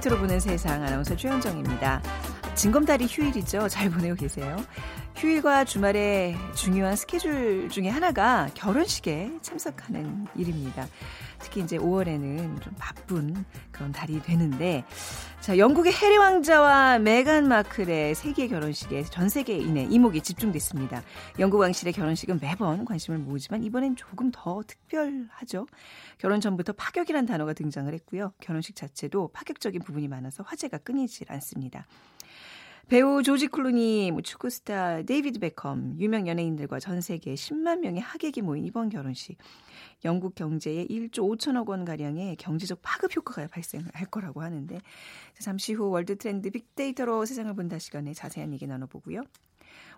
빅데이터로 보는 세상 아나운서 최현정입니다. 징검다리 휴일이죠. 잘 보내고 계세요. 휴일과 주말에 중요한 스케줄 중에 하나가 결혼식에 참석하는 일입니다. 특히 이제 5월에는 좀 바쁜 그런 달이 되는데 자, 영국의 해리 왕자와 메간 마클의 세계 결혼식에 전 세계인의 이목이 집중됐습니다. 영국 왕실의 결혼식은 매번 관심을 모으지만 이번엔 조금 더 특별하죠. 결혼 전부터 파격이란 단어가 등장을 했고요. 결혼식 자체도 파격적인 부분이 많아서 화제가 끊이질 않습니다. 배우 조지 클루니, 뭐 축구 스타 데이비드 베컴, 유명 연예인들과 전 세계 10만 명의 하객이 모인 이번 결혼식. 영국 경제에 1조 5천억 원 가량의 경제적 파급 효과가 발생할 거라고 하는데 잠시 후 월드 트렌드 빅데이터로 세상을 본다 시간에 자세한 얘기 나눠보고요.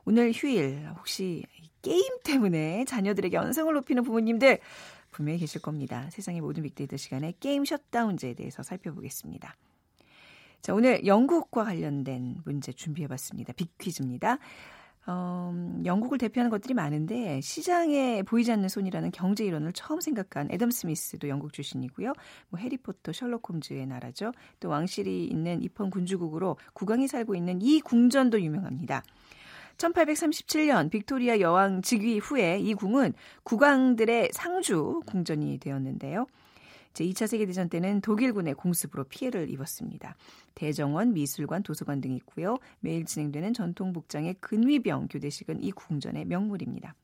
오늘 휴일 혹시 게임 때문에 자녀들에게 언성을 높이는 부모님들 분명히 계실 겁니다. 세상의 모든 빅데이터 시간에 게임 셧다운제에 대해서 살펴보겠습니다. 자, 오늘 영국과 관련된 문제 준비해 봤습니다. 빅퀴즈입니다. 어, 영국을 대표하는 것들이 많은데 시장에 보이지 않는 손이라는 경제 이론을 처음 생각한 애덤 스미스도 영국 출신이고요. 뭐 해리포터, 셜록 홈즈의 나라죠. 또 왕실이 있는 입헌 군주국으로 국왕이 살고 있는 이 궁전도 유명합니다. 1837년 빅토리아 여왕 즉위 후에 이 궁은 국왕들의 상주 궁전이 되었는데요. 제2차 세계대전 때는 독일군의 공습으로 피해를 입었습니다. 대정원, 미술관, 도서관 등이 있고요. 매일 진행되는 전통 복장의 근위병 교대식은 이 궁전의 명물입니다.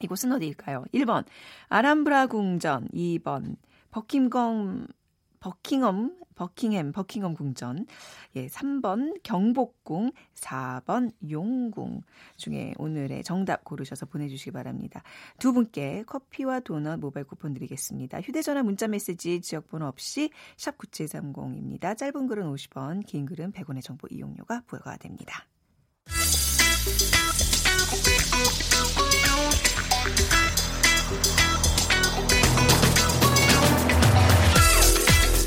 이곳은 어디일까요? 1번 아람브라 궁전, 2번 버킹엄 버킹엄 버킹햄 버킹엄 궁전, 예, 3번 경복궁, 4번 용궁 중에 오늘의 정답 고르셔서 보내주시기 바랍니다. 두 분께 커피와 도넛 모바일 쿠폰 드리겠습니다. 휴대전화 문자 메시지 지역번호 없이 샵 9730입니다. 짧은 글은 50원, 긴 글은 100원의 정보 이용료가 부여가 됩니다.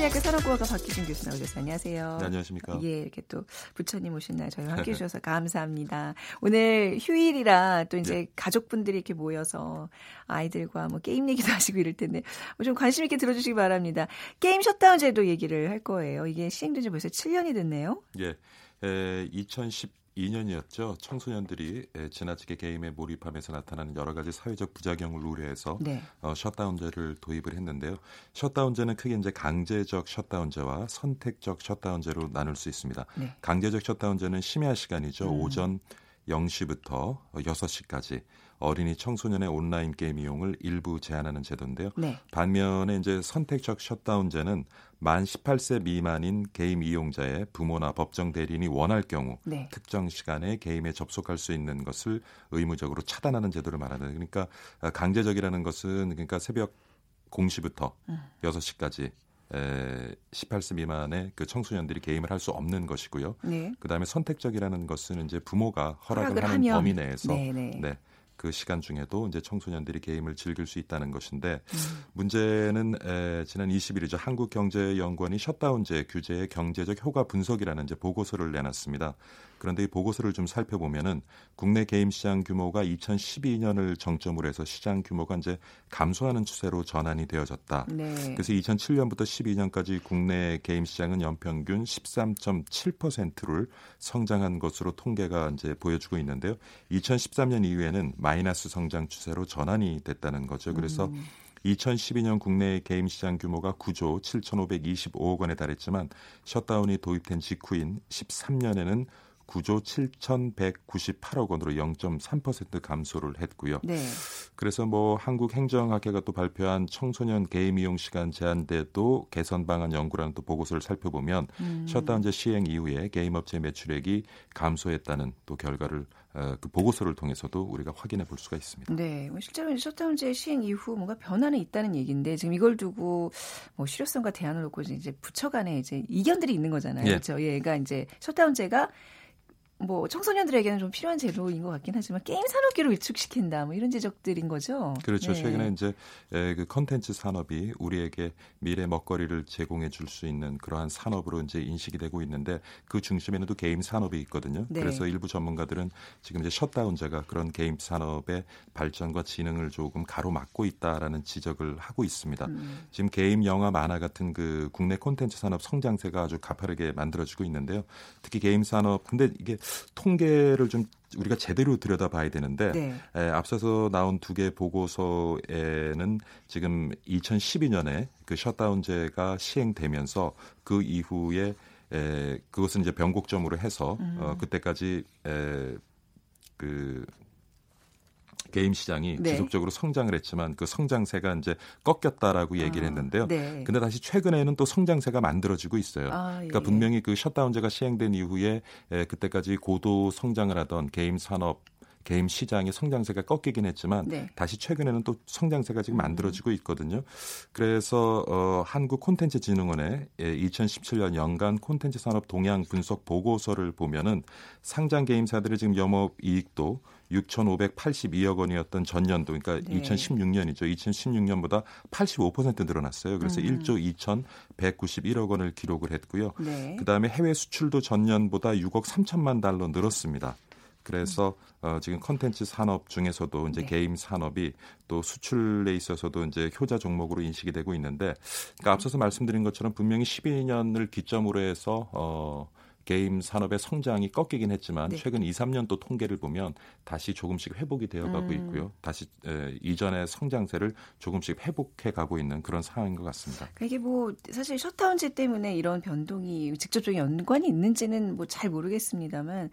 연세대학교 산업공학과 박희준 교수 나오셨어요. 안녕하세요. 네, 안녕하십니까. 예, 이렇게 또 부처님 오신 날 저희와 함께 해주셔서 감사합니다. 오늘 휴일이라 또 이제 네. 가족분들이 이렇게 모여서 아이들과 뭐 게임 얘기도 하시고 이럴 텐데 뭐좀 관심 있게 들어주시기 바랍니다. 게임 셧다운 제도 얘기를 할 거예요. 이게 시행된 지 벌써 7년이 됐네요. 예. 에, 2010 2년이었죠. 청소년들이 지나치게 게임에 몰입하면서 나타나는 여러 가지 사회적 부작용을 우려해서 네. 어, 셧다운제를 도입을 했는데요. 셧다운제는 크게 이제 강제적 셧다운제와 선택적 셧다운제로 나눌 수 있습니다. 네. 강제적 셧다운제는 심야 시간이죠. 음. 오전 0시부터 6시까지 어린이 청소년의 온라인 게임 이용을 일부 제한하는 제도인데요. 네. 반면에 이제 선택적 셧다운제는 만 18세 미만인 게임 이용자의 부모나 법정 대리인이 원할 경우 네. 특정 시간에 게임에 접속할 수 있는 것을 의무적으로 차단하는 제도를 말하는 그러니까 강제적이라는 것은 그러니까 새벽 0시부터 음. 6시까지 에, 18세 미만의 그 청소년들이 게임을 할 수 없는 것이고요. 네. 그다음에 선택적이라는 것은 이제 부모가 허락을, 허락을 하는 하면. 범위 내에서 네, 네. 네. 그 시간 중에도 이제 청소년들이 게임을 즐길 수 있다는 것인데 음. 문제는 에, 지난 20일이죠. 한국경제연구원이 셧다운제 규제의 경제적 효과 분석이라는 이제 보고서를 내놨습니다. 그런데 이 보고서를 좀 살펴보면은 국내 게임 시장 규모가 2012년을 정점으로 해서 시장 규모가 이제 감소하는 추세로 전환이 되어졌다. 네. 그래서 2007년부터 12년까지 국내 게임 시장은 연평균 13.7%를 성장한 것으로 통계가 이제 보여주고 있는데요. 2013년 이후에는 마이너스 성장 추세로 전환이 됐다는 거죠. 그래서 음. 2012년 국내 게임 시장 규모가 9조 7,525억 원에 달했지만 셧다운이 도입된 직후인 13년에는 9조 7,198억 원으로 0.3% 감소를 했고요. 네. 그래서 뭐 한국행정학회가 또 발표한 청소년 게임 이용 시간 제한제도 개선 방안 연구라는 또 보고서를 살펴보면 음. 셧다운제 시행 이후에 게임 업체 매출액이 감소했다는 또 결과를 어, 그 보고서를 통해서도 우리가 확인해 볼 수가 있습니다. 네, 뭐 실제로 셧다운제 시행 이후 뭔가 변화는 있다는 얘기인데 지금 이걸 두고 뭐 실효성과 대안을 놓고 이제 부처 간에 이제 이견들이 있는 거잖아요. 예. 그렇죠? 예, 그러니까 이제 셧다운제가 뭐 청소년들에게는 좀 필요한 제도인 것 같긴 하지만 게임 산업계를 위축시킨다 뭐 이런 지적들인 거죠. 그렇죠. 네. 최근에 이제 그 컨텐츠 산업이 우리에게 미래 먹거리를 제공해 줄 수 있는 그러한 산업으로 이제 인식이 되고 있는데 그 중심에는 또 게임 산업이 있거든요. 네. 그래서 일부 전문가들은 지금 이제 셧다운제가 그런 게임 산업의 발전과 진흥을 조금 가로막고 있다라는 지적을 하고 있습니다. 음. 지금 게임, 영화, 만화 같은 그 국내 콘텐츠 산업 성장세가 아주 가파르게 만들어지고 있는데요. 특히 게임 산업 근데 이게 통계를 좀 우리가 제대로 들여다봐야 되는데 네. 에, 앞서서 나온 두 개 보고서에는 지금 2012년에 그 셧다운제가 시행되면서 그 이후에 에, 그것은 이제 변곡점으로 해서 음. 어, 그때까지 에, 그 게임 시장이 네. 지속적으로 성장을 했지만 그 성장세가 이제 꺾였다라고 얘기를 아, 했는데요. 네. 근데 다시 최근에는 또 성장세가 만들어지고 있어요. 아, 예. 그러니까 분명히 그 셧다운제가 시행된 이후에 에, 그때까지 고도 성장을 하던 게임 산업 게임 시장의 성장세가 꺾이긴 했지만 네. 다시 최근에는 또 성장세가 지금 음. 만들어지고 있거든요. 그래서 어, 한국 콘텐츠 진흥원의 2017년 연간 콘텐츠 산업 동향 분석 보고서를 보면은 상장 게임사들의 지금 영업 이익도 6,582억 원이었던 전년도, 그러니까 네. 2016년이죠. 2016년보다 85% 늘어났어요. 그래서 음. 1조 2,191억 원을 기록을 했고요. 네. 그 다음에 해외 수출도 전년보다 6억 3천만 달러 늘었습니다. 그래서 어, 지금 컨텐츠 산업 중에서도 이제 네. 게임 산업이 또 수출에 있어서도 이제 효자 종목으로 인식이 되고 있는데, 그러니까 앞서서 말씀드린 것처럼 분명히 12년을 기점으로 해서 어, 게임 산업의 성장이 꺾이긴 했지만 네. 최근 2, 3년 또 통계를 보면 다시 조금씩 회복이 되어가고 음. 있고요. 다시 에, 이전의 성장세를 조금씩 회복해 가고 있는 그런 상황인 것 같습니다. 그러니까 이게 뭐 사실 셧다운제 때문에 이런 변동이 직접적인 연관이 있는지는 뭐 잘 모르겠습니다만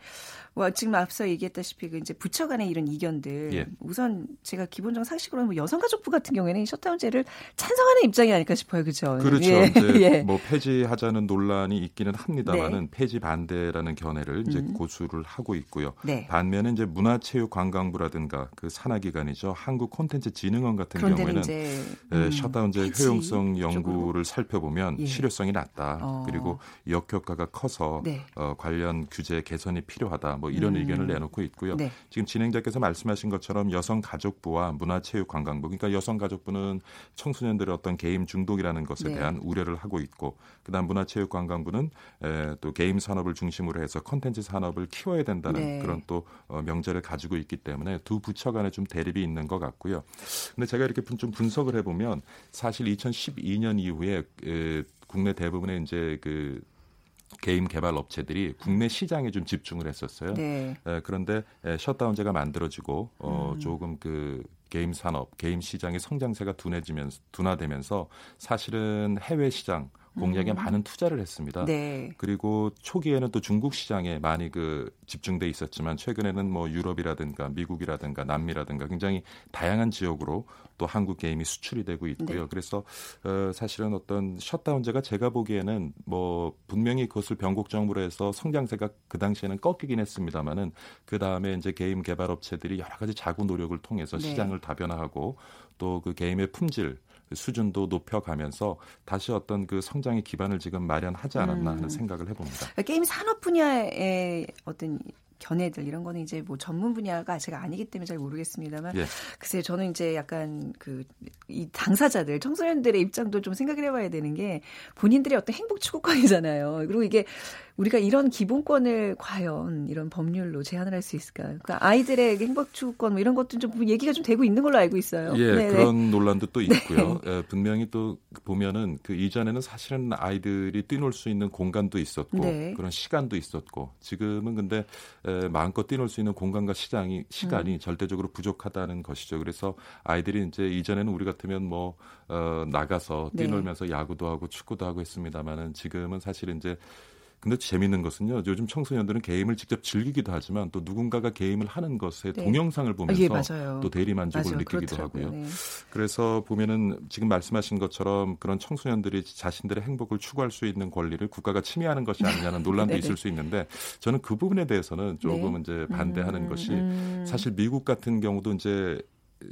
뭐 지금 앞서 얘기했다시피 그 이제 부처 간의 이런 이견들 예. 우선 제가 기본적 상식으로 뭐 여성가족부 같은 경우에는 셧다운제를 찬성하는 입장이 아닐까 싶어요. 그렇죠? 그렇죠. 예. 이제 예. 뭐 폐지하자는 논란이 있기는 합니다만은 네. 폐지 반대라는 견해를 이제 음. 고수를 하고 있고요. 네. 반면에 이제 문화체육관광부라든가 그 산하기관이죠. 한국 콘텐츠 진흥원 같은 경우에는 이제, 예, 음, 셧다운제 효용성 연구를 살펴보면 예. 실효성이 낮다. 어. 그리고 역효과가 커서 네. 어, 관련 규제 개선이 필요하다. 뭐 이런 음. 의견을 내놓고 있고요. 네. 지금 진행자께서 말씀하신 것처럼 여성가족부와 문화체육관광부, 그러니까 여성가족부는 청소년들의 어떤 게임 중독이라는 것에 네. 대한 우려를 하고 있고, 그다음 문화체육관광부는 에, 또 게임 산 산업을 중심으로 해서 컨텐츠 산업을 키워야 된다는 네. 그런 또 어, 명제를 가지고 있기 때문에 두 부처 간에 좀 대립이 있는 것 같고요. 근데 제가 이렇게 좀 분석을 해보면 사실 2012년 이후에 에, 국내 대부분의 이제 그 게임 개발 업체들이 국내 시장에 좀 집중을 했었어요. 네. 에, 그런데 에, 셧다운제가 만들어지고 어, 음. 조금 그 게임 산업, 게임 시장의 성장세가 둔해지면서 둔화되면서 사실은 해외 시장 공략에 음. 많은 투자를 했습니다. 네. 그리고 초기에는 또 중국 시장에 많이 그 집중돼 있었지만 최근에는 뭐 유럽이라든가 미국이라든가 남미라든가 굉장히 다양한 지역으로 또 한국 게임이 수출이 되고 있고요. 네. 그래서 어, 사실은 어떤 셧다운제가 제가 보기에는 뭐 분명히 그것을 변곡점으로 해서 성장세가 그 당시에는 꺾이긴 했습니다만은 그 다음에 이제 게임 개발 업체들이 여러 가지 자구 노력을 통해서 네. 시장을 다변화하고 또 그 게임의 품질 수준도 높여가면서 다시 어떤 그 성장의 기반을 지금 마련하지 않았나 하는 음. 생각을 해봅니다. 게임 산업 분야의 어떤 견해들 이런 거는 이제 뭐 전문 분야가 제가 아니기 때문에 잘 모르겠습니다만 예. 글쎄 저는 이제 약간 그 이 당사자들 청소년들의 입장도 좀 생각을 해봐야 되는 게 본인들의 어떤 행복 추구권이잖아요. 그리고 이게 우리가 이런 기본권을 과연 이런 법률로 제한을 할 수 있을까요? 그러니까 아이들의 행복 추구권 뭐 이런 것도 좀 얘기가 좀 되고 있는 걸로 알고 있어요. 예, 네네. 그런 논란도 또 있고요. 네. 예, 분명히 또 보면은 그 이전에는 사실은 아이들이 뛰놀 수 있는 공간도 있었고 네. 그런 시간도 있었고 지금은 근데 에, 마음껏 뛰놀 수 있는 공간과 시장이 시간이 음. 절대적으로 부족하다는 것이죠. 그래서 아이들이 이제 이전에는 우리 같으면 뭐 어, 나가서 네. 뛰놀면서 네. 야구도 하고 축구도 하고 했습니다만은 지금은 사실 이제 근데 재미있는 것은요. 요즘 청소년들은 게임을 직접 즐기기도 하지만 또 누군가가 게임을 하는 것에 네. 동영상을 보면서 예, 또 대리 만족을. 느끼기도 그렇더라고요. 하고요. 네. 그래서 보면은 지금 말씀하신 것처럼 그런 청소년들이 자신들의 행복을 추구할 수 있는 권리를 국가가 침해하는 것이 아니냐는 논란도 네, 네. 있을 수 있는데 저는 그 부분에 대해서는 조금 네. 이제 반대하는 음, 것이 음. 사실 미국 같은 경우도 이제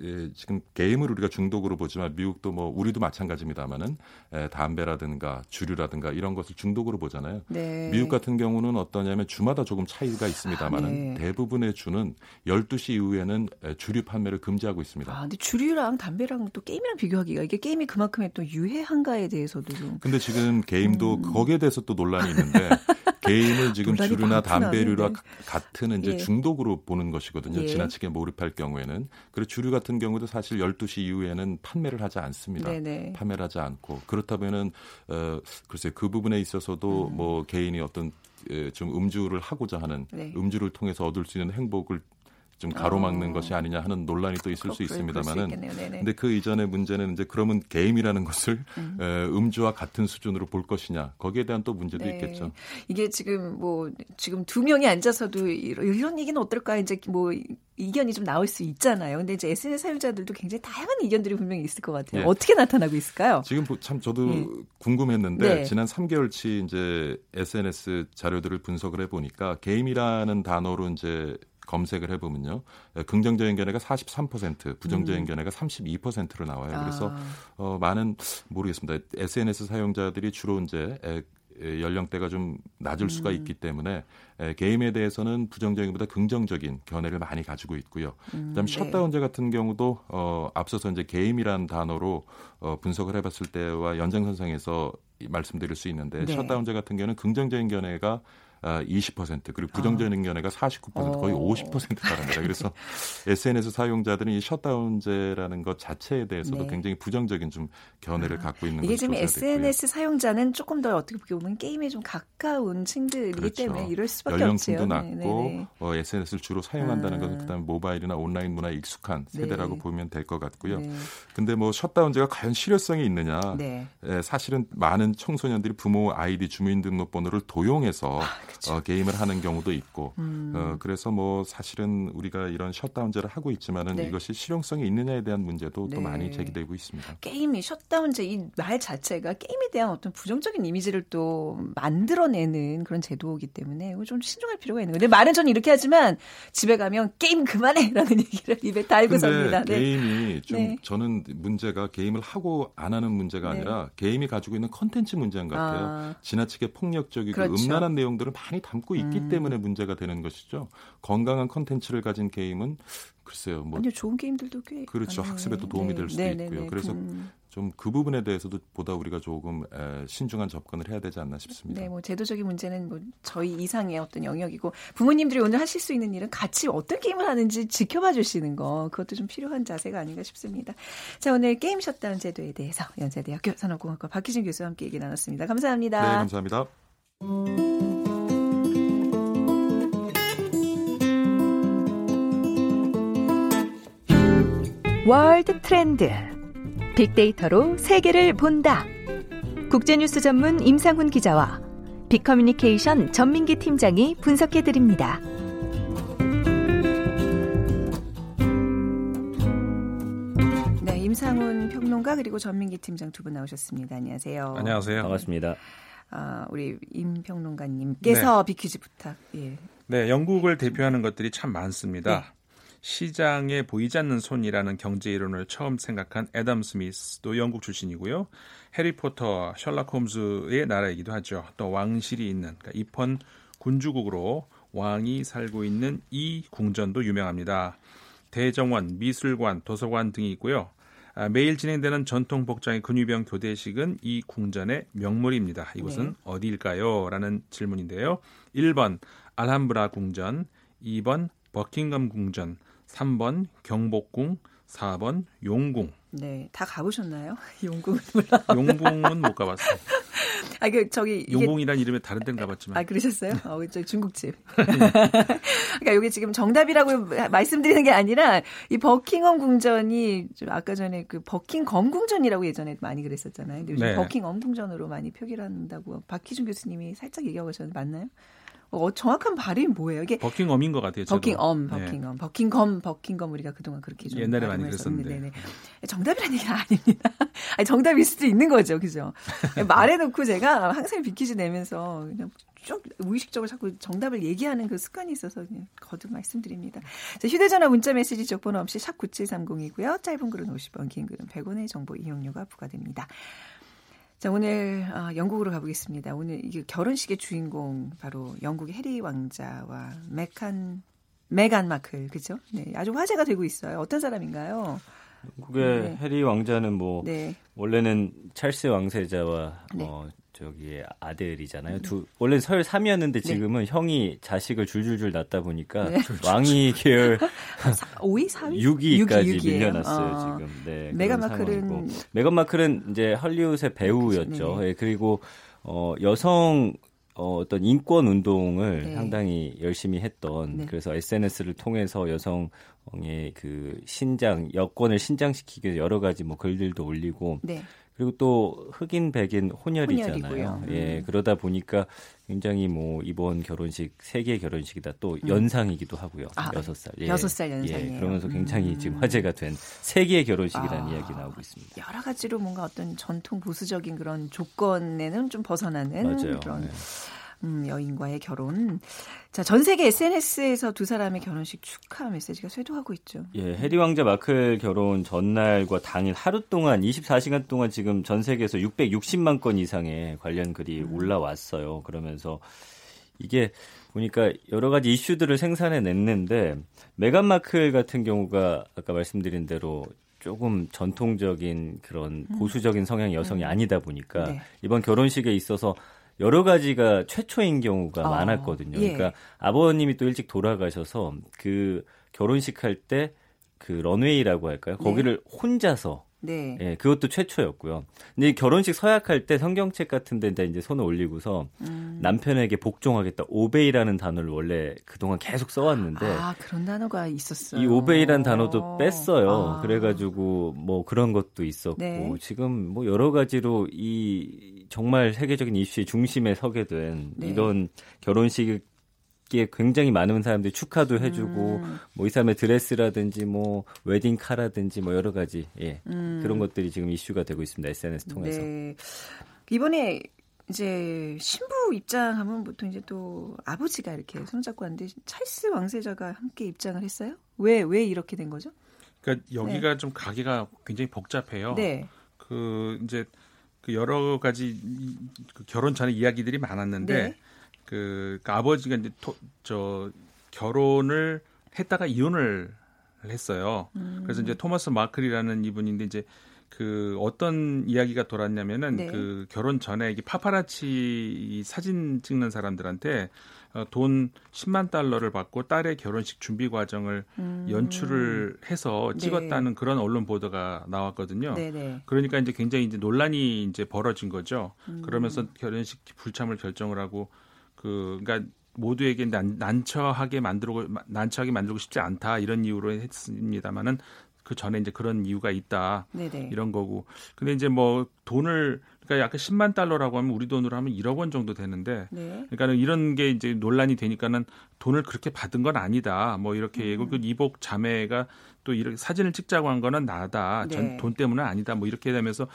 예, 지금 게임을 우리가 중독으로 보지만 미국도 뭐 우리도 마찬가지입니다만은 에, 담배라든가 주류라든가 이런 것을 중독으로 보잖아요. 네. 미국 같은 경우는 어떠냐면 주마다 조금 차이가 있습니다만은 아, 네. 대부분의 주는 12시 이후에는 주류 판매를 금지하고 있습니다. 아, 근데 주류랑 담배랑 또 게임이랑 비교하기가 이게 게임이 그만큼의 또 유해한가에 대해서도 좀. 근데 지금 게임도 음. 거기에 대해서 또 논란이 있는데 게임을 지금 주류나 담배류와 네. 같은 이제 예. 중독으로 보는 것이거든요. 예. 지나치게 몰입할 경우에는. 그리고 주류 같은 경우도 사실 12시 이후에는 판매를 하지 않습니다. 네네. 판매를 하지 않고 그렇다면은 어 글쎄 그 부분에 있어서도 음. 뭐 개인이 어떤 좀 음주를 하고자 하는 네. 음주를 통해서 얻을 수 있는 행복을 좀 가로막는 어. 것이 아니냐 하는 논란이 또 있을 수 있습니다만은 근데 그 이전의 문제는 이제 그러면 게임이라는 것을 음. 에, 음주와 같은 수준으로 볼 것이냐 거기에 대한 또 문제도 네. 있겠죠. 이게 지금 뭐 지금 두 명이 앉아서도 이런 얘기는 어떨까 이제 뭐 이견이 좀 나올 수 있잖아요. 근데 이제 SNS 사용자들도 굉장히 다양한 이견들이 분명히 있을 것 같아요. 네. 어떻게 나타나고 있을까요? 지금 참 저도 네. 궁금했는데 네. 지난 3개월치 이제 SNS 자료들을 분석을 해 보니까 게임이라는 단어로 이제 검색을 해보면요. 긍정적인 견해가 43%, 부정적인 음. 견해가 32%로 나와요. 그래서 아. 어, 많은 모르겠습니다. SNS 사용자들이 주로 이제 연령대가 좀 낮을 수가 음. 있기 때문에 게임에 대해서는 부정적인보다 긍정적인 견해를 많이 가지고 있고요. 음, 그다음 네. 셧다운제 같은 경우도 어, 앞서서 이제 게임이란 단어로 어, 분석을 해봤을 때와 연장선상에서 말씀드릴 수 있는데 네. 셧다운제 같은 경우는 긍정적인 견해가 20% 아, 그리고 부정적인 견해가 49% 거의 50% 달합니다. 그래서 SNS 사용자들은 이 셧다운제라는 것 자체에 대해서도 네. 굉장히 부정적인 좀 견해를 아, 갖고 있는 이게 지금 SNS 사용자는 조금 더 어떻게 보면 게임에 좀 가까운 층들이기 그렇죠. 때문에 이럴 수밖에 연령층도 없죠. 낮고 네, 어, SNS를 주로 사용한다는 아. 것은 그다음에 모바일이나 온라인 문화에 익숙한 네. 세대라고 네. 보면 될 것 같고요. 네. 근데 뭐 셧다운제가 과연 실효성이 있느냐? 네. 에, 사실은 많은 청소년들이 부모 아이디 주민등록번호를 도용해서 아, 그렇죠. 어, 게임을 하는 경우도 있고 음. 어, 그래서 뭐 사실은 우리가 이런 셧다운제를 하고 있지만은 네. 이것이 실용성이 있느냐에 대한 문제도 네. 또 많이 제기되고 있습니다. 게임이 셧다운제 이 말 자체가 게임에 대한 어떤 부정적인 이미지를 또 만들어내는 그런 제도이기 때문에 좀 신중할 필요가 있는 거예요. 근데 말은 저는 이렇게 하지만 집에 가면 게임 그만해라는 얘기를 입에 달고 삽니다. 네. 게임이 좀 네. 저는 문제가 게임을 하고 안 하는 문제가 네. 아니라 게임이 가지고 있는 컨텐츠 문제인 것 같아요. 아. 지나치게 폭력적이고 그렇죠. 음란한 내용들을 많이 담고 있기 음. 때문에 문제가 되는 것이죠. 건강한 컨텐츠를 가진 게임은 글쎄요. 뭐 아니요, 좋은 게임들도 꽤 그렇죠. 많아요. 학습에도 도움이 네. 될 수도 네, 네 있고요. 네, 그래서 음. 좀그 부분에 대해서도 보다 우리가 조금 에, 신중한 접근을 해야 되지 않나 싶습니다. 네, 뭐 제도적인 문제는 뭐 저희 이상의 어떤 영역이고 부모님들이 오늘 하실 수 있는 일은 같이 어떤 게임을 하는지 지켜봐 주시는 거 그것도 좀 필요한 자세가 아닌가 싶습니다. 자, 오늘 게임 셧다운 제도에 대해서 연세대학교 산업공학과 박희준 교수와 함께 얘기 나눴습니다. 감사합니다. 네, 감사합니다. 월드 트렌드. 빅데이터로 세계를 본다. 국제뉴스 전문 임상훈 기자와 빅커뮤니케이션 전민기 팀장이 분석해 드립니다. 네, 임상훈 평론가 그리고 전민기 팀장 두 분 나오셨습니다. 안녕하세요. 안녕하세요. 반갑습니다. 아, 우리 임 평론가님께서 네. 비퀴즈 부탁. 예. 네, 영국을 대표하는 것들이 참 많습니다. 네. 시장에 보이지 않는 손이라는 경제 이론을 처음 생각한 애덤 스미스도 영국 출신이고요. 해리포터, 셜락 홈즈의 나라이기도 하죠. 또 왕실이 있는 그러니까 입헌 군주국으로 왕이 살고 있는 이 궁전도 유명합니다. 대정원, 미술관, 도서관 등이 있고요. 아, 매일 진행되는 전통 복장의 근위병 교대식은 이 궁전의 명물입니다. 이곳은 네. 어디일까요? 라는 질문인데요. 1번 알함브라 궁전, 2번 버킹엄 궁전, 3번 경복궁, 4번 용궁. 네, 다 가보셨나요? 용궁은 용궁은 못 가봤어요. 아, 그 저기 용궁이란 이름에 다른 데는 가봤지만. 아, 그러셨어요? 어, 저 중국집. 그러니까 이게 지금 정답이라고 말씀드리는 게 아니라 이 버킹엄 궁전이 좀 아까 전에 그 버킹검 궁전이라고 예전에 많이 그랬었잖아요. 근데 요즘 네. 버킹엄 궁전으로 많이 표기를 한다고 박희준 교수님이 살짝 얘기하고 계셨는데 맞나요? 어, 정확한 발음이 뭐예요? 이게 버킹엄인 것 같아요. 저도. 버킹엄, 네. 버킹엄, 네. 버킹검, 버킹검 우리가 그동안 그렇게 좀 옛날에 많이 그랬었는데 네네. 정답이라는 얘기는 아닙니다. 아니, 정답일 수도 있는 거죠, 그죠? 말해놓고 제가 항상 빅퀴즈 내면서 그냥 쭉 무의식적으로 자꾸 정답을 얘기하는 그 습관이 있어서 그냥 거듭 말씀드립니다. 자, 휴대전화 문자메시지 쪽번호 없이 샵 9730이고요. 짧은 글은 50원, 긴 글은 100원의 정보 이용료가 부과됩니다. 자, 오늘 어, 영국으로 가보겠습니다. 오늘 이게 결혼식의 주인공 바로 영국의 해리 왕자와 메칸 메간 마클 그죠? 네, 아주 화제가 되고 있어요. 어떤 사람인가요? 영국의 네. 해리 왕자는 뭐 네. 원래는 찰스 왕세자와 네. 어, 저기 아들이잖아요. 두 원래 서열 3이었는데 지금은 네. 형이 자식을 줄줄줄 낳다 보니까 네. 왕위 계열 5위, 4위, 6위까지 6위, 밀려났어요 어. 지금. 네. 메간 마클은 메간 마클은 이제 헐리우드의 배우였죠. 네. 그리고 어, 여성 어, 어떤 인권 운동을 네. 상당히 열심히 했던 네. 그래서 SNS를 통해서 여성의 그 신장 여권을 신장시키기 위해 여러 가지 뭐 글들도 올리고 네. 그리고 또 흑인 백인 혼혈이잖아요. 음. 예, 그러다 보니까 굉장히 뭐 이번 결혼식 세계 결혼식이다 또 음. 연상이기도 하고요. 아, 여섯 살. 예. 여섯 살 연상이에요. 예, 그러면서 굉장히 음. 지금 화제가 된 세계 결혼식이라는 아, 이야기 나오고 있습니다. 여러 가지로 뭔가 어떤 전통 보수적인 그런 조건에는 좀 벗어나는 맞아요. 그런 네. 음, 여인과의 결혼. 자, 전 세계 SNS에서 두 사람의 결혼식 축하 메시지가 쇄도하고 있죠. 예, 해리 왕자 마클 결혼 전날과 당일 하루 동안 24시간 동안 지금 전 세계에서 660만 건 이상의 관련 글이 음. 올라왔어요. 그러면서 이게 보니까 여러 가지 이슈들을 생산해 냈는데 메간 마클 같은 경우가 아까 말씀드린 대로 조금 전통적인 그런 음. 보수적인 성향 여성이 음. 아니다 보니까 네. 이번 결혼식에 있어서 여러 가지가 최초인 경우가 아, 많았거든요. 예. 그러니까 아버님이 또 일찍 돌아가셔서 그 결혼식 할 때 그 런웨이라고 할까요? 거기를 네. 혼자서 네. 예, 그것도 최초였고요. 근데 결혼식 서약할 때 성경책 같은 데 이제 손을 올리고서 음. 남편에게 복종하겠다. 오베이라는 단어를 원래 그동안 계속 써왔는데. 아, 그런 단어가 있었어요. 이 오베이라는 단어도 뺐어요. 아. 그래 가지고 뭐 그런 것도 있었고. 네. 지금 뭐 여러 가지로 이 정말 세계적인 이슈의 중심에 서게 된 네. 이런 결혼식 기에 굉장히 많은 사람들이 축하도 해주고 음. 뭐이 사람의 드레스라든지 뭐 웨딩 카라든지 뭐 여러 가지 예 음. 그런 것들이 지금 이슈가 되고 있습니다 SNS 통해서 네. 이번에 이제 신부 입장하면 보통 이제 또 아버지가 이렇게 손잡고 왔는데 찰스 왕세자가 함께 입장을 했어요? 왜 왜 이렇게 된 거죠? 그러니까 여기가 네. 좀 가게가 굉장히 복잡해요. 네. 그 이제 그 여러 가지 그 결혼 전에 이야기들이 많았는데. 네. 그, 그 아버지가 이제 토, 저 결혼을 했다가 이혼을 했어요. 음. 그래서 이제 토마스 마클이라는 이분인데 이제 그 어떤 이야기가 돌았냐면은 네. 그 결혼 전에 이게 파파라치 사진 찍는 사람들한테 어, 돈 10만 달러를 받고 딸의 결혼식 준비 과정을 음. 연출을 해서 네. 찍었다는 네. 그런 언론 보도가 나왔거든요. 네네. 네. 그러니까 이제 굉장히 이제 논란이 이제 벌어진 거죠. 음. 그러면서 결혼식 불참을 결정을 하고 그 그러니까 모두에게 난, 난처하게 만들고 난처하게 만들고 싶지 않다 이런 이유로 했습니다마는 그 전에 이제 그런 이유가 있다 네네. 이런 거고 근데 이제 뭐 돈을 그러니까 약간 10만 달러라고 하면 우리 돈으로 하면 1억 원 정도 되는데 네. 그러니까는 이런 게 이제 논란이 되니까는 돈을 그렇게 받은 건 아니다 뭐 이렇게 음. 그 이복 자매가 또 이렇게 사진을 찍자고 한 거는 나다 네. 돈 때문은 아니다 뭐 이렇게 되면서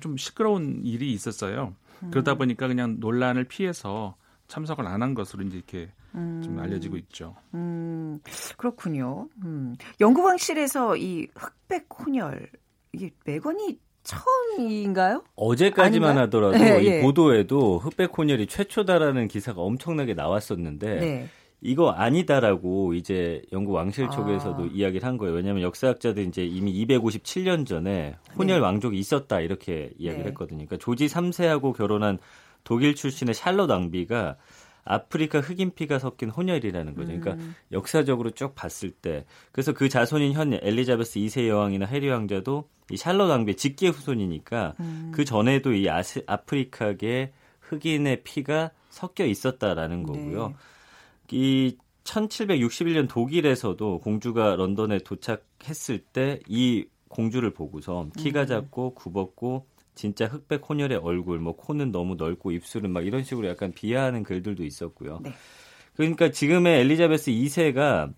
좀 시끄러운 일이 있었어요 음. 그러다 보니까 그냥 논란을 피해서 참석을 안 한 것으로 이제 이렇게 음. 좀 알려지고 있죠. 음, 그렇군요. 음. 영국왕실에서 이 흑백 혼혈 이게 매건이 처음인가요? 어제까지만 아닌가요? 하더라도 네, 이 네. 보도에도 흑백 혼혈이 최초다라는 기사가 엄청나게 나왔었는데 네. 이거 아니다라고 이제 영국 왕실 쪽에서도 아. 이야기를 한 거예요. 왜냐하면 역사학자들 이제 이미 257년 전에 혼혈 네. 왕족이 있었다 이렇게 이야기를 네. 했거든요. 그러니까 조지 3세하고 결혼한 독일 출신의 샬롯 왕비가 아프리카 흑인 피가 섞인 혼혈이라는 거죠. 그러니까 음. 역사적으로 쭉 봤을 때 그래서 그 자손인 현 엘리자베스 2세 여왕이나 해리 왕자도 이 샬롯 왕비의 직계 후손이니까 음. 그 전에도 이 아스, 아프리카계 흑인의 피가 섞여 있었다라는 거고요. 네. 이 1761년 독일에서도 공주가 런던에 도착했을 때 이 공주를 보고서 키가 음. 작고 굽었고 진짜 흑백 혼혈의 얼굴, 뭐 코는 너무 넓고 입술은 막 이런 식으로 약간 비하하는 글들도 있었고요. 네. 그러니까 지금의 엘리자베스 2세가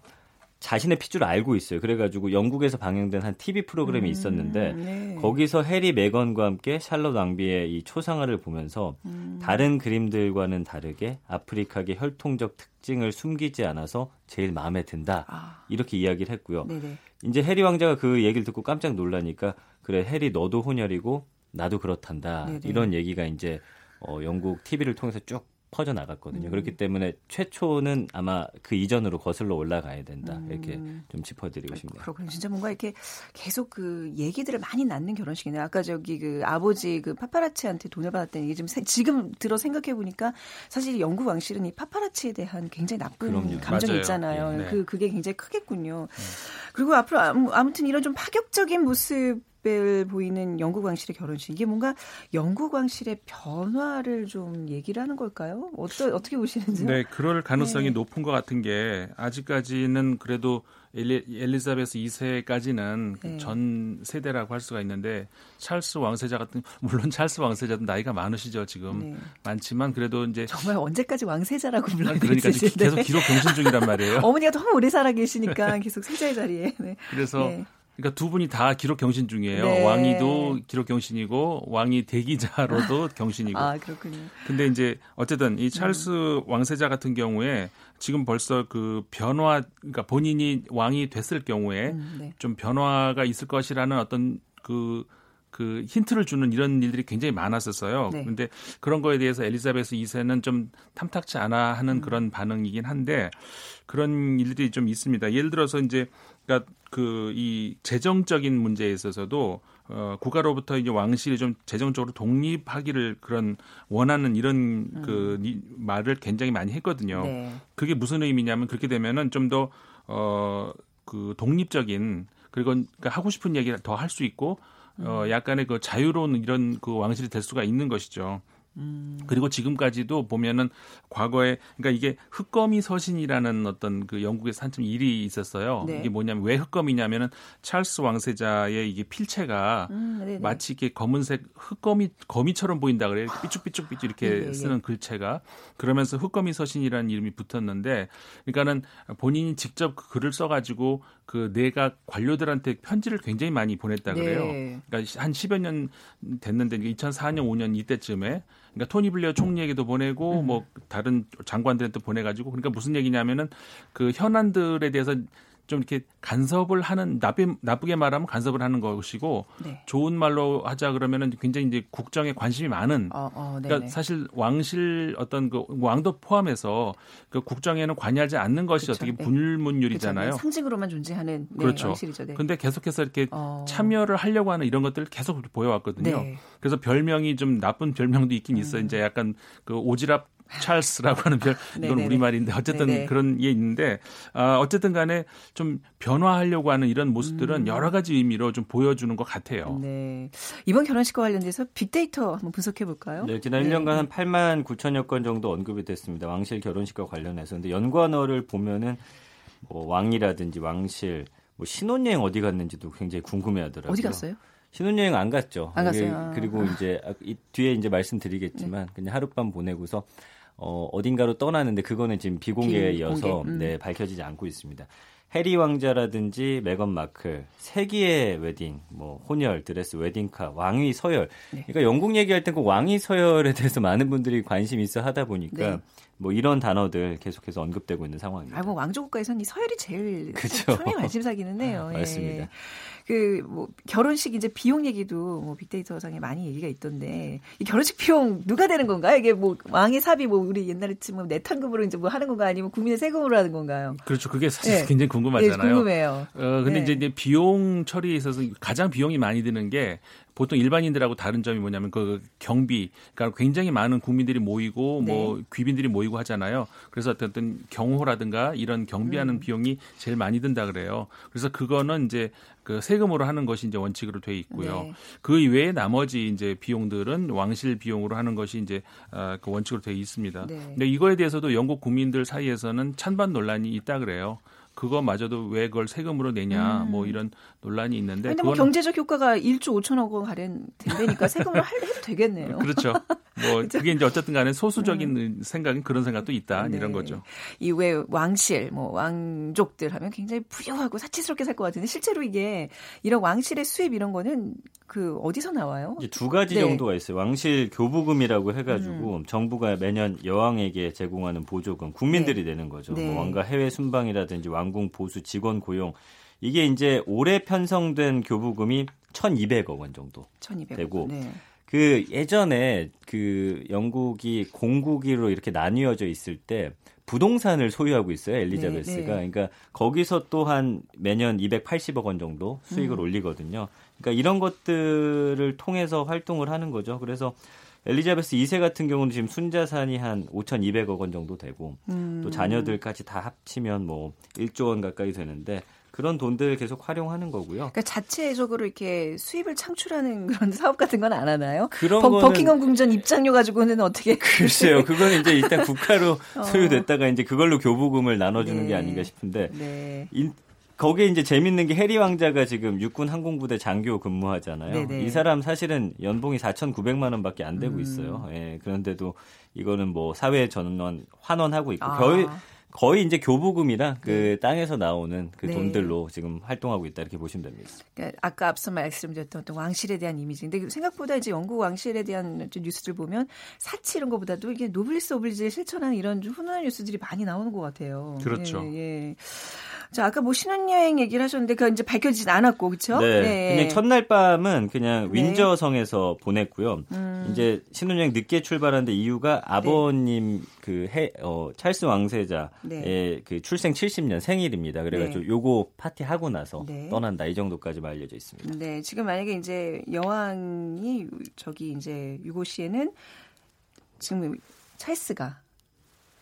자신의 핏줄을 알고 있어요. 그래가지고 영국에서 방영된 한 TV 프로그램이 음, 있었는데 네. 거기서 해리 메건과 함께 샬롯 왕비의 이 초상화를 보면서 음. 다른 그림들과는 다르게 아프리카계 혈통적 특징을 숨기지 않아서 제일 마음에 든다. 아. 이렇게 이야기를 했고요. 네네. 이제 해리 왕자가 그 얘기를 듣고 깜짝 놀라니까 그래 해리 너도 혼혈이고 나도 그렇단다. 네네. 이런 얘기가 이제 어, 영국 TV를 통해서 쭉 퍼져 나갔거든요. 음. 그렇기 때문에 최초는 아마 그 이전으로 거슬러 올라가야 된다. 음. 이렇게 좀 짚어드리고 싶네요. 그렇군요. 진짜 뭔가 이렇게 계속 그 얘기들을 많이 낳는 결혼식이네요. 아까 저기 그 아버지 그 파파라치한테 돈을 받았다는 얘기 좀 지금 들어 생각해 보니까 사실 영국 왕실은 이 파파라치에 대한 굉장히 나쁜 그럼요. 감정이 맞아요. 있잖아요. 네. 그 그게 굉장히 크겠군요. 네. 그리고 앞으로 아무튼 이런 좀 파격적인 모습 을 보이는 영국 왕실의 결혼식 이게 뭔가 영국 왕실의 변화를 좀 얘기를 하는 걸까요? 어떠, 어떻게 보시는지요? 네, 그럴 가능성이 네. 높은 것 같은 게 아직까지는 그래도 엘리, 엘리자베스 2세까지는 네. 전 세대라고 할 수가 있는데 찰스 왕세자 같은 물론 찰스 왕세자도 나이가 많으시죠 지금 네. 많지만 그래도 이제 정말 언제까지 왕세자라고 불러야 되지? 그러니까 계속 기록 경신 중이란 말이에요. 어머니가 너무 오래 살아 계시니까 계속 세자의 자리에. 네. 그래서 네. 그러니까 두 분이 다 기록 경신 중이에요. 네. 왕이도 기록 경신이고 왕이 대기자로도 경신이고. 아 그렇군요. 근데 이제 어쨌든 이 찰스 음. 왕세자 같은 경우에 지금 벌써 그 변화, 그러니까 본인이 왕이 됐을 경우에 음, 네. 좀 변화가 있을 것이라는 어떤 그그 힌트를 주는 이런 일들이 굉장히 많았었어요. 네. 그런데 그런 거에 대해서 엘리자베스 2세는 좀 탐탁치 않아 하는 음. 그런 반응이긴 한데 그런 일들이 좀 있습니다. 예를 들어서 이제 그러니까 그 이 재정적인 문제에 있어서도 어 국가로부터 이제 왕실이 좀 재정적으로 독립하기를 그런 원하는 이런 음. 그 말을 굉장히 많이 했거든요. 네. 그게 무슨 의미냐면 그렇게 되면은 좀 더 어 그 독립적인 그리고 그러니까 하고 싶은 얘기를 더 할 수 있고 어, 약간의 그 자유로운 이런 그 왕실이 될 수가 있는 것이죠. 음. 그리고 지금까지도 보면은 과거에 그러니까 이게 흑거미 서신이라는 어떤 그 영국에서 한참 일이 있었어요. 네. 이게 뭐냐면 왜 흑거미냐면은 찰스 왕세자의 이게 필체가 음, 마치 이렇게 검은색 흑거미 거미처럼 보인다 그래요. 삐쭉삐쭉삐쭉 이렇게 네, 네, 네. 쓰는 글체가 그러면서 흑거미 서신이라는 이름이 붙었는데 그러니까는 본인이 직접 그 글을 써가지고 그 내각 관료들한테 편지를 굉장히 많이 보냈다 그래요. 네. 그러니까 한 10여 년 됐는데 2004년 5년 이때쯤에 그러니까 토니 블레어 총리에게도 보내고 음. 뭐 다른 장관들한테 보내 가지고 그러니까 무슨 얘기냐면은 그 현안들에 대해서 좀 이렇게 간섭을 하는 나쁘, 나쁘게 말하면 간섭을 하는 것이고 네. 좋은 말로 하자 그러면은 굉장히 이제 국정에 관심이 많은 어, 어, 그러니까 사실 왕실 어떤 그 왕도 포함해서 그 국정에는 관여하지 않는 것이 그쵸. 어떻게 네. 불문율이잖아요. 네. 상징으로만 존재하는 네, 그렇죠. 왕실이죠. 네. 근데 계속해서 이렇게 어. 참여를 하려고 하는 이런 것들을 계속 보여왔거든요. 네. 그래서 별명이 좀 나쁜 별명도 있긴 음. 있어. 이제 약간 그 오지랖 찰스라고 하는 별 이건 우리 말인데 어쨌든 네네. 그런 게 있는데 아, 어쨌든 간에 좀 변화하려고 하는 이런 모습들은 음. 여러 가지 의미로 좀 보여주는 것 같아요. 네. 이번 결혼식과 관련돼서 빅데이터 한번 분석해 볼까요? 네, 지난 네. 1년간 한 8만 9천여 건 정도 언급이 됐습니다. 왕실 결혼식과 관련해서. 근데 연관어를 보면은 뭐 왕이라든지 왕실 뭐 신혼여행 어디 갔는지도 굉장히 궁금해하더라고요. 어디 갔어요? 신혼여행 안 갔죠. 안 갔어요. 그리고 이제 이 뒤에 이제 말씀드리겠지만 네. 그냥 하룻밤 보내고서 어, 어딘가로 떠나는데 그거는 지금 비공개이어서 음. 네, 밝혀지지 않고 있습니다. 해리 왕자라든지 메건 마클, 세기의 웨딩, 뭐 혼혈, 드레스, 웨딩카, 왕위 서열. 네. 그러니까 영국 얘기할 때그 왕위 서열에 대해서 많은 분들이 관심 있어 하다 보니까 네. 뭐 이런 단어들 계속해서 언급되고 있는 상황입니다. 아, 뭐 왕조 국가에서는 이 서열이 제일? 처음에 관심사기는 해요. 맞습니다. 예. 그뭐 결혼식 이제 비용 얘기도 뭐 빅데이터상에 많이 얘기가 있던데 이 결혼식 비용 누가 되는 건가요? 이게 뭐 왕의 삽이 뭐 우리 옛날에 치면 내탄금으로 이제 뭐 하는 건가 아니면 국민의 세금으로 하는 건가요? 그렇죠. 그게 사실 네. 굉장히 궁금하잖아요. 네, 궁금해요. 어 근데 네. 이제 비용 처리에 있어서 가장 비용이 많이 드는 게 보통 일반인들하고 다른 점이 뭐냐면 그 경비, 그러니까 굉장히 많은 국민들이 모이고 네. 뭐 귀빈들이 모이고 하잖아요. 그래서 어떤 경호라든가 이런 경비하는 음. 비용이 제일 많이 든다 그래요. 그래서 그거는 이제 그 세금으로 하는 것이 이제 원칙으로 돼 있고요. 네. 그 이외에 나머지 이제 비용들은 왕실 비용으로 하는 것이 이제 어, 그 원칙으로 돼 있습니다. 네. 근데 이거에 대해서도 영국 국민들 사이에서는 찬반 논란이 있다 그래요. 그거마저도 왜 그걸 세금으로 내냐 음. 뭐 이런 논란이 있는데 근데 뭐 경제적 효과가 1조 5천억 원 가량 된다니까 세금으로 할 해도 되겠네요. 그렇죠. 뭐 그게 이제 어쨌든 간에 소수적인 음. 생각인 그런 생각도 있다 네. 이런 거죠. 이외 왕실 뭐 왕족들 하면 굉장히 부유하고 사치스럽게 살 것 같은데 실제로 이게 이런 왕실의 수입 이런 거는 그 어디서 나와요? 이제 두 가지 네. 정도가 있어요. 왕실 교부금이라고 해가지고 음. 정부가 매년 여왕에게 제공하는 보조금 국민들이 네. 내는 거죠. 뭐 네. 뭐 왕가 해외 순방이라든지 왕궁 보수 직원 고용 이게 이제 올해 편성된 교부금이 1,200억 원 정도 1200억. 되고 네. 그 예전에 그 영국이 공국으로 이렇게 나뉘어져 있을 때 부동산을 소유하고 있어요 엘리자베스가 네, 네. 그러니까 거기서 또한 매년 280억 원 정도 수익을 음. 올리거든요 그러니까 이런 것들을 통해서 활동을 하는 거죠. 그래서 엘리자베스 2세 같은 경우는 지금 순자산이 한 5,200억 원 정도 되고 음. 또 자녀들까지 다 합치면 뭐 1조 원 가까이 되는데 그런 돈들을 계속 활용하는 거고요. 그러니까 자체적으로 이렇게 수입을 창출하는 그런 사업 같은 건 안 하나요? 그런 버, 버킹엄 궁전 입장료 가지고는 어떻게? 글쎄요, 그건 이제 일단 국가로 어. 소유됐다가 이제 그걸로 교부금을 나눠주는 네. 게 아닌가 싶은데 네. 거기에 이제 재밌는 게 해리 왕자가 지금 육군 항공부대 장교 근무하잖아요. 네네. 이 사람 사실은 연봉이 4,900만 원밖에 안 되고 음. 있어요. 예, 그런데도 이거는 뭐 사회 전원 환원하고 있고 아. 거의 거의 이제 교부금이랑 그 네. 땅에서 나오는 그 네. 돈들로 지금 활동하고 있다 이렇게 보시면 됩니다. 그러니까 아까 앞서 말씀드렸던 어떤 왕실에 대한 이미지. 근데 생각보다 이제 영국 왕실에 대한 뉴스들 보면 사치 이런 것보다도 이게 노블리스 오블리지를 실천하는 이런 좀 훈훈한 뉴스들이 많이 나오는 것 같아요. 그렇죠. 예, 예. 자, 아까 뭐 신혼여행 얘기를 하셨는데 그 이제 밝혀지진 않았고, 그렇죠? 네. 네. 그냥 첫날 밤은 그냥 네. 윈저 성에서 보냈고요. 음. 이제 신혼여행 늦게 출발하는데 이유가 네. 아버님 네. 그 해, 어, 찰스 왕세자의 네. 그 출생 70년 생일입니다. 그래가지고 네. 요거 파티 하고 나서 떠난다 이 정도까지 알려져 있습니다. 네. 지금 만약에 이제 여왕이 저기 이제 유고시에는 지금 찰스가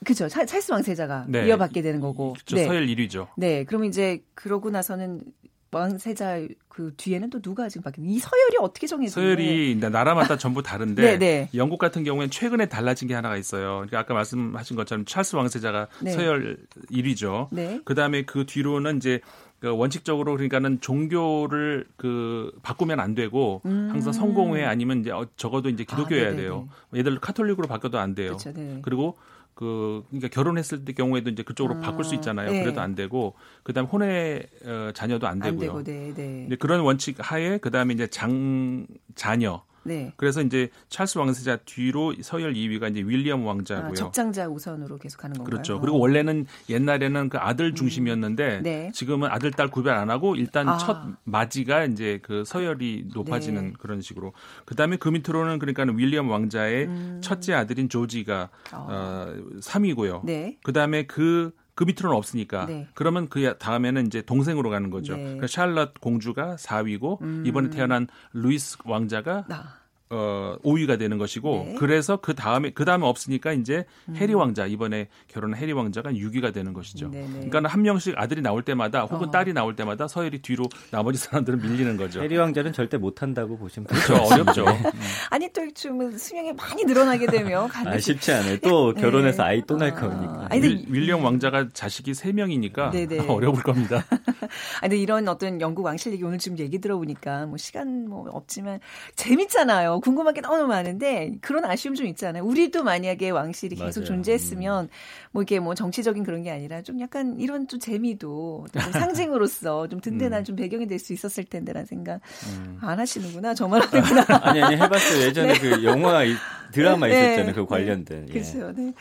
그죠. 찰스 왕세자가 네. 이어받게 되는 거고. 그렇죠. 네. 서열 1위죠. 네. 그러면 이제 그러고 나서는 왕세자 그 뒤에는 또 누가 지금 바뀌는 이 서열이 어떻게 정해져요? 서열이 나라마다 전부 다른데 네, 네. 영국 같은 경우에는 최근에 달라진 게 하나가 있어요. 그러니까 아까 말씀하신 것처럼 찰스 왕세자가 네. 서열 1위죠. 그다음에 그 뒤로는 이제 그 원칙적으로 그러니까는 종교를 그 바꾸면 안 되고 음. 항상 성공회 아니면 이제 어, 적어도 이제 기독교여야 아, 돼요. 얘들 카톨릭으로 바뀌어도 안 돼요. 그렇죠, 네. 그리고 그 그러니까 결혼했을 때 경우에도 이제 그쪽으로 아, 바꿀 수 있잖아요. 네. 그래도 안 되고 그다음 에 혼외 어, 자녀도 안 되고요. 안 되고, 네, 네. 그런 원칙 하에 그다음에 이제 장 자녀 네. 그래서 이제 찰스 왕세자 뒤로 서열 2위가 이제 윌리엄 왕자고요. 아, 적장자 우선으로 계속하는 건가요? 그렇죠. 그리고 원래는 옛날에는 그 아들 음. 중심이었는데 음. 네. 지금은 아들 딸 구별 안 하고 일단 아. 첫 맞이가 이제 그 서열이 높아지는 네. 그런 식으로. 그다음에 그 밑으로는 그러니까 윌리엄 왕자의 음. 첫째 아들인 조지가 아. 어, 3위고요. 네. 그다음에 그그 밑으로는 없으니까. 네. 그러면 그 다음에는 이제 동생으로 가는 거죠. 네. 그러니까 샬럿 공주가 4위고 음. 이번에 태어난 루이스 왕자가 아. 어 5위가 되는 것이고 네. 그래서 그 다음에 그 다음에 없으니까 이제 음. 해리 왕자 이번에 결혼한 해리 왕자가 6위가 되는 것이죠. 네네. 네. 그러니까 한 명씩 아들이 나올 때마다 혹은 어. 딸이 나올 때마다 서열이 뒤로 나머지 사람들은 밀리는 거죠. 해리 왕자는 절대 못 한다고 보시면 그렇죠. 어렵죠. 네. 음. 아니 또 지금 수명이 많이 늘어나게 되면 아, 쉽지 않아요. 또 네. 결혼해서 아이 또 날 거니까. 아니, 윌, 윌리엄 왕자가 자식이 3명이니까 네네. 어려울 겁니다. 아니 근데 이런 어떤 영국 왕실 얘기 오늘 지금 얘기 들어보니까 뭐 시간 뭐 없지만 재밌잖아요. 궁금한 게 너무 많은데 그런 아쉬움 좀 있잖아요. 우리도 만약에 왕실이 계속 맞아요. 존재했으면 음. 뭐 이게 뭐 정치적인 그런 게 아니라 좀 약간 이런 좀 재미도 좀 상징으로서 좀 든든한 음. 좀 배경이 될 수 있었을 텐데라는 생각 음. 안 하시는구나. 저만 하는구나. 아니 아니 해봤어요. 예전에 네. 그 영화 드라마 네. 있었잖아요. 그 관련된. 네. 그렇죠. 네.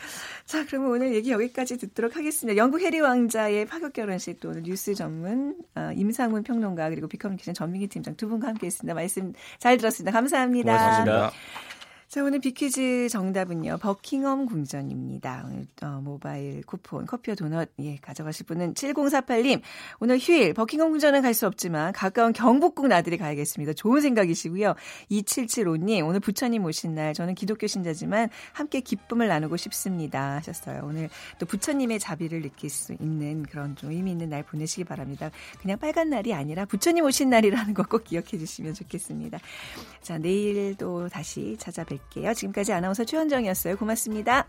자, 그러면 오늘 얘기 여기까지 듣도록 하겠습니다. 영국 해리 왕자의 파격 결혼식 또 오늘 뉴스 전문 어, 임상훈 평론가 그리고 비커뮤니케이션 전민기 팀장 두 분과 함께했습니다. 말씀 잘 들었습니다. 감사합니다. 고맙습니다. 감사합니 다. 감사합니 다. 자, 오늘 비퀴즈 정답은요. 버킹엄 궁전입니다. 오늘 어, 모바일 쿠폰, 커피와 도넛 예, 가져가실 분은 7048님. 오늘 휴일 버킹엄 궁전은 갈 수 없지만 가까운 경복궁 나들이 가야겠습니다. 좋은 생각이시고요. 2775님. 오늘 부처님 오신 날 저는 기독교 신자지만 함께 기쁨을 나누고 싶습니다. 하셨어요. 오늘 또 부처님의 자비를 느낄 수 있는 그런 좀 의미 있는 날 보내시기 바랍니다. 그냥 빨간 날이 아니라 부처님 오신 날이라는 거 꼭 기억해 주시면 좋겠습니다. 자, 내일도 다시 찾아뵐 게요. 지금까지 아나운서 최현정이었어요. 고맙습니다.